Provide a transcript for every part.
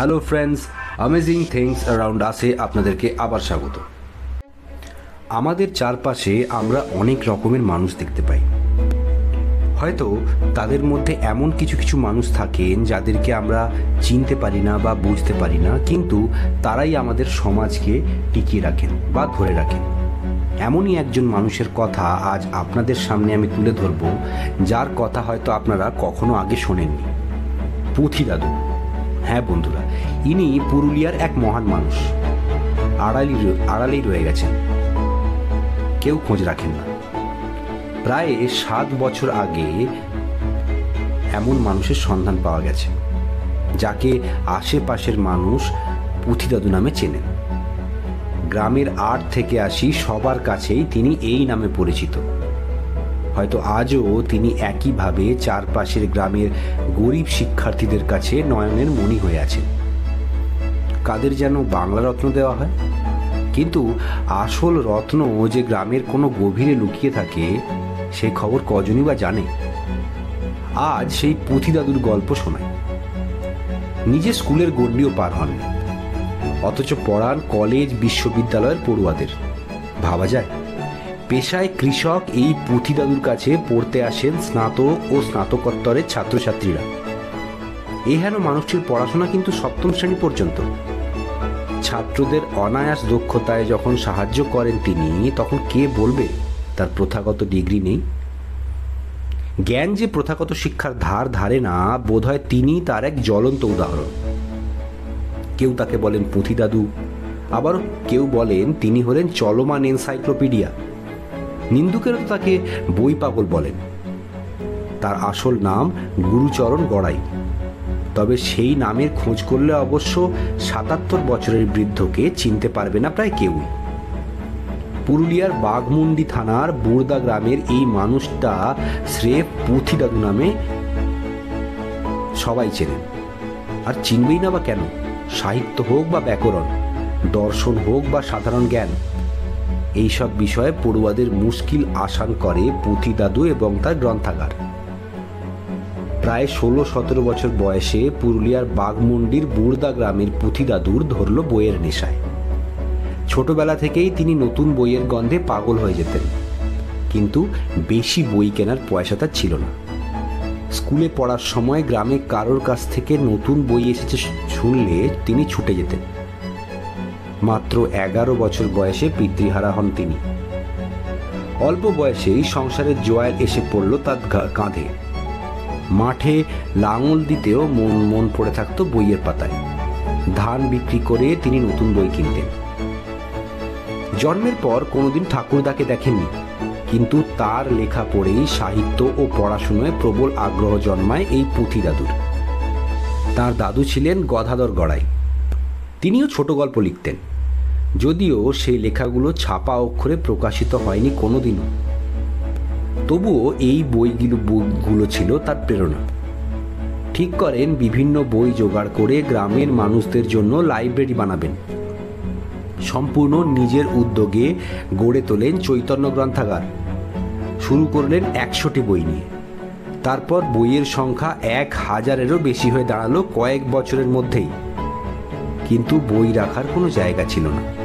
Hello friends amazing things around আসে আপনাদেরকে আবার স্বাগত। আমাদের চারপাশে আমরা অনেক রকমের মানুষ দেখতে পাই। হয়তো তাদের মধ্যে এমন কিছু কিছু মানুষ থাকেন যাদেরকে আমরা চিনতে পারি না বা বুঝতে পারি না, কিন্তু তারাই আমাদের সমাজকে টিকিয়ে রাখেন বা ধরে রাখেন। এমনই একজন মানুষের কথা আজ আপনাদের সামনে আমি তুলে ধরব, যার কথা হয়তো আপনারা কখনো আগে শোনেননি। পুঁথি দাদু। হ্যাঁ বন্ধুরা, ইনি পুরুলিয়ার এক মহান মানুষ। আড়ালি আড়ালেই রয়ে গেছেন। কেউ খোঁজ রাখেন না। প্রায় সাত বছর আগে এমন মানুষের সন্ধান পাওয়া গেছে, যাকে আশেপাশের মানুষ পুঁথিদাদু নামে চেনেন। গ্রামের আট থেকে আসি সবার কাছেই তিনি এই নামে পরিচিত। হয়তো আজও তিনি একইভাবে চারপাশের গ্রামের গরিব শিক্ষার্থীদের কাছে নয়নের মণি হয়ে আছেন। কাদের যেন বাংলা রত্ন দেওয়া হয়? কিন্তু আসল রত্ন যে গ্রামের কোনো গভীরে লুকিয়ে থাকে, সে খবর কজনই বা জানে? আজ সেই পুঁথি দাদুর গল্প শোনায়। নিজে স্কুলের গণ্ডিও পার হন, অথচ পড়ান কলেজ, বিশ্ববিদ্যালয়ের পড়ুয়াদের। ভাবা যায়? পেশায় কৃষক এই পুঁথি দাদুর কাছে পড়তে আসেন স্নাতক ও স্নাতকোত্তরের ছাত্রছাত্রীরা। এই হেন মানুষটির পড়াশোনা কিন্তু সপ্তম শ্রেণি পর্যন্ত। ছাত্রদের অনায়াস দক্ষতায় যখন সাহায্য করেন তিনি, তখন কে বলবে তার প্রথাগত ডিগ্রি নেই? জ্ঞান যে প্রথাগত শিক্ষার ধার ধারে না, বোধহয় তিনি তার এক জ্বলন্ত উদাহরণ। কেউ তাকে বলেন পুঁথি দাদু আবার কেউ বলেন তিনি হলেন চলমান এনসাইক্লোপিডিয়া। নিন্দুকেরা তাকে বই পাগল বলেন। তার আসল নাম গুরুচরণ গড়াই। তবে সেই নামের খোঁজ করলে অবশ্য সাতাত্তর বছরের বৃদ্ধকে চিনতে পারবে না প্রায় কেউই। পুরুলিয়ার বাঘমুন্ডি থানার বুর্দা গ্রামের এই মানুষটা স্রেফ পুঁথি দাদু নামে সবাই চেনেন আর চিনবেই না বা কেন? সাহিত্য হোক বা ব্যাকরণ, দর্শন হোক বা সাধারণ জ্ঞান। এইসব বিষয়ে পড়ুয়াদের মুশকিল আসান করে পুঁথি দাদু এবং তার গ্রন্থাগার। প্রায় ষোলো সতেরো বছর বয়সে পুরুলিয়ার বাঘমুন্ডির বুর্দা গ্রামের পুঁথি দাদুর ধরল বইয়ের নেশায়। ছোটবেলা থেকেই তিনি নতুন বইয়ের গন্ধে পাগল হয়ে যেতেন। কিন্তু বেশি বই কেনার পয়সা তার ছিল না। স্কুলে পড়ার সময় গ্রামে কারোর কাছ থেকে নতুন বই এসেছে শুনলে তিনি ছুটে যেতেন। মাত্র এগারো বছর বয়সে পিতৃহারা হন তিনি। অল্প বয়সেই সংসারের জোয়াল এসে পড়ল তার কাঁধে। মাঠে লাঙল দিতেও মন মন পড়ে থাকত বইয়ের পাতায়। ধান বিক্রি করে তিনি নতুন বই কিনতেন। জন্মের পর কোনোদিন ঠাকুরদাকে দেখেননি। কিন্তু তার লেখা পড়েই সাহিত্য ও পড়াশুনোয় প্রবল আগ্রহ জন্মায় এই পুঁথি দাদুর। তার দাদু ছিলেন গদাধর গড়াই। তিনিও ছোট গল্প লিখতেন। যদিও সেই লেখাগুলো ছাপা অক্ষরে প্রকাশিত হয়নি কোনোদিনও। তবুও এই বইগুলো বইগুলো ছিল তার প্রেরণা। ঠিক করেন, বিভিন্ন বই জোগাড় করে গ্রামের মানুষদের জন্য লাইব্রেরি বানাবেন। সম্পূর্ণ নিজের উদ্যোগে গড়ে তোলেন চৈতন্য গ্রন্থাগার। শুরু করলেন একশোটি বই নিয়ে। তারপর বইয়ের সংখ্যা এক হাজারেরও বেশি হয়ে দাঁড়াল কয়েক বছরের মধ্যেই। কিন্তু বই রাখার কোনো জায়গা ছিল না।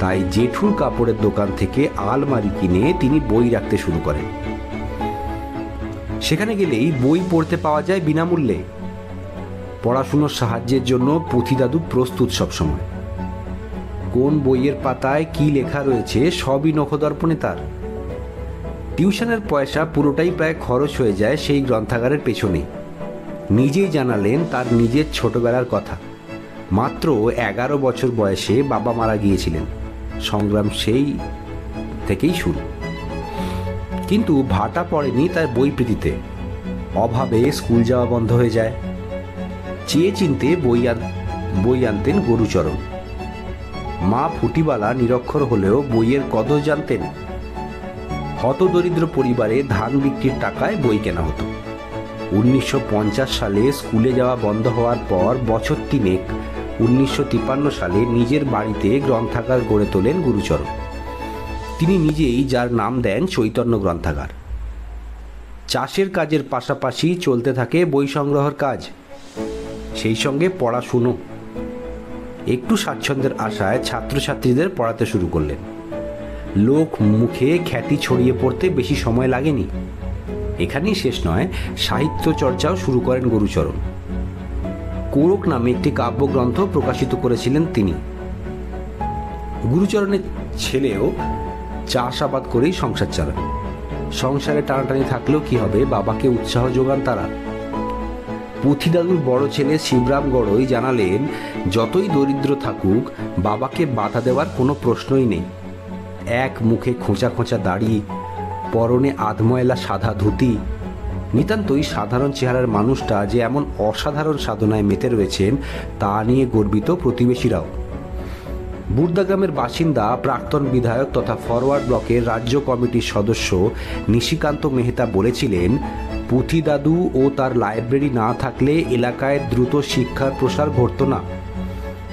তাই জেঠুর কাপড়ের দোকান থেকে আলমারি কিনে তিনি বই রাখতে শুরু করেন। সেখানে গেলেই বই পড়তে পাওয়া যায় বিনামূল্যে। পড়াশুনোর সাহায্যের জন্য পুঁথি দাদু প্রস্তুত সবসময়। কোন বইয়ের পাতায় কি লেখা রয়েছে সবই নখদর্পণে তার। টিউশনের পয়সা পুরোটাই প্রায় খরচ হয়ে যায় সেই গ্রন্থাগারের পেছনে নিজেই জানালেন তার নিজের ছোটবেলার কথা। মাত্র এগারো বছর বয়সে বাবা মারা গিয়েছিলেন। সংগ্রাম সেই থেকেই শুরু। কিন্তু ভাটা পড়েনি তার বই প্রীতিতে। অভাবে স্কুল যাওয়া বন্ধ হয়ে যায়। চেয়ে চিনতে বই বই আনতেন গরুচরণ মা ফুটিবালা নিরক্ষর হলেও বইয়ের কদর জানতেন। হতদরিদ্র পরিবারে ধান বিক্রির টাকায় বই কেনা হতো। উনিশশো পঞ্চাশ সালে স্কুলে যাওয়া বন্ধ হওয়ার পর বছর তিনেক উনিশশো তিপ্পান্ন সালে নিজের বাড়িতে গ্রন্থাগার গড়ে তোলেন গুরুচরণ। তিনি নিজেই যার নাম দেন চৈতন্য গ্রন্থাগার। চাষের কাজের পাশাপাশি চলতে থাকে বই সংগ্রহের কাজ। সেই সঙ্গে পড়াশুনো। একটু স্বাচ্ছন্দ্যের আশায় ছাত্রছাত্রীদের পড়াতে শুরু করলেন। লোক মুখে খ্যাতি ছড়িয়ে পড়তে বেশি সময় লাগেনি। এখানেই শেষ নয়, সাহিত্য চর্চাও শুরু করেন গুরুচরণ। কোরক নামে একটি কাব্যগ্রন্থ প্রকাশিত করেছিলেন তিনি। গুরুচরণের ছেলেও চাষাবাদ করেই সংসার চালান। সংসারে টানাটানি থাকলেও কি হবে, বাবাকে উৎসাহ যোগান তারা। পুঁথিদাদুর বড় ছেলে শিবরাম গড়ই জানালেন, যতই দরিদ্র থাকুক, বাবাকে বাধা দেওয়ার কোনো প্রশ্নই নেই। এক মুখে খোঁচা খোঁচা দাড়ি, পরনে আধময়লা সাদা ধুতি নিতান্তই সাধারণ চেহারার মানুষটা যে এমন অসাধারণ সাধনায় মেতে রয়েছেন তা নিয়ে গর্বিত প্রতিবেশীরাও। বুর্দাগ্রামের বাসিন্দা, প্রাক্তন বিধায়ক তথা ফরওয়ার্ড ব্লকের রাজ্য কমিটির সদস্য নিশিকান্ত মেহতা বলেছিলেন, পুঁথি দাদু ও তার লাইব্রেরি না থাকলে এলাকায় দ্রুত শিক্ষার প্রসার ঘটত না।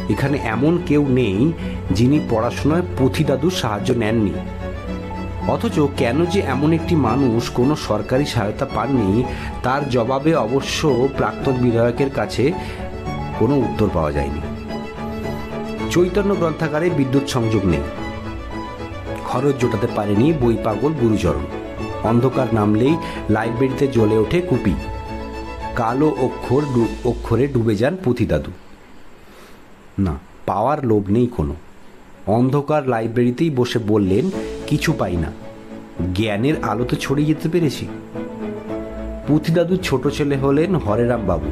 এখানে এমন কেউ নেই যিনি পড়াশোনায় পুঁথি দাদুর সাহায্য নেননি। অথচ কেন যে এমন একটি মানুষ কোনো সরকারি সহায়তা পাননি, তার জবাবে অবশ্য প্রাক্তন বিধায়কের কাছে কোনো উত্তর পাওয়া যায়নি। চৈতন্য গ্রন্থাগারে বিদ্যুৎ সংযোগ নেই। খরচ জোটাতে পারেনি বই পাগল গুরুচরণ। অন্ধকার নামলেই লাইব্রেরিতে জ্বলে ওঠে কুপি। কালো অক্ষর অক্ষরে ডুবে যান পুঁথি দাদু। না, পাওয়ার লোভ নেই কোনো। অন্ধকার লাইব্রেরিতেই বসে বললেন কিছু পাই না। জ্ঞানের আলো তো ছড়িয়ে যেতে পেরেছি। পুঁথিদাদুর ছোট ছেলে হলেন হরেরাম বাবু।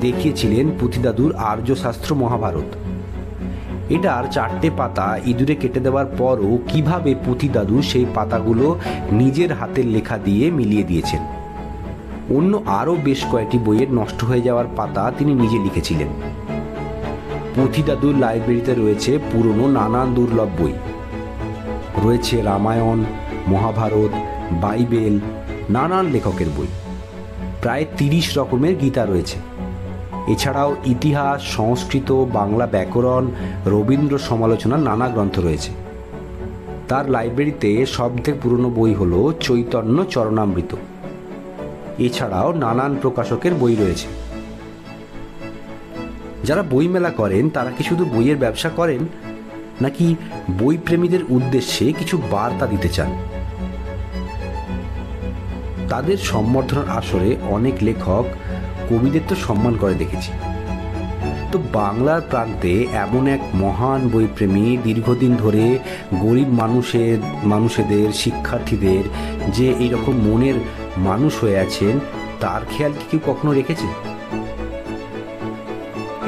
দেখিয়েছিলেন পুঁথিদাদুর আর্যশাস্ত্র মহাভারত। এটার চারটে পাতা ইঁদুরে কেটে দেওয়ার পরও কীভাবে পুঁথিদাদু সেই পাতাগুলো নিজের হাতের লেখা দিয়ে মিলিয়ে দিয়েছেন। অন্য আরও বেশ কয়েকটি বইয়ের নষ্ট হয়ে যাওয়ার পাতা তিনি নিজে লিখেছিলেন। পুঁথিদাদুর লাইব্রেরিতে রয়েছে পুরনো নানান দুর্লভ বই। রয়েছে রামায়ণ, মহাভারত, বাইবেল, নানান লেখকের বই। প্রায় তিরিশ রকমের গীতা রয়েছে। এছাড়াও ইতিহাস, সংস্কৃত, বাংলা ব্যাকরণ, রবীন্দ্র সমালোচনার নানা গ্রন্থ রয়েছে। তার লাইব্রেরিতে সবথেকে পুরনো বই হল চৈতন্য চরণামৃত। এছাড়াও নানান প্রকাশকের বই রয়েছে। যারা বইমেলা করেন, তারা কি শুধু বইয়ের ব্যবসা করেন? নাকি বই প্রেমীদের উদ্দেশ্যে কিছু বার্তা দিতে চান? তাদের সম্বর্ধনার আসরে অনেক লেখক কবিদের তো সম্মান করে দেখেছি। তো বাংলার প্রান্তে এমন এক মহান বইপ্রেমী দীর্ঘদিন ধরে গরিব মানুষের, মানুষেদের, শিক্ষার্থীদের যে এইরকম মনের মানুষ হয়ে আছেন, তার খেয়াল কি কেউ কখনো রেখেছে?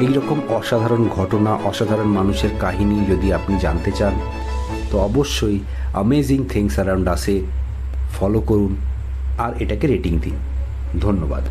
এইরকম অসাধারণ ঘটনা, অসাধারণ মানুষের কাহিনী যদি আপনি জানতে চান, তো অবশ্যই অ্যামেজিং থিংস অ্যারাউন্ড আসে ফলো করুন আর এটাকে রেটিং দিন। ধন্যবাদ।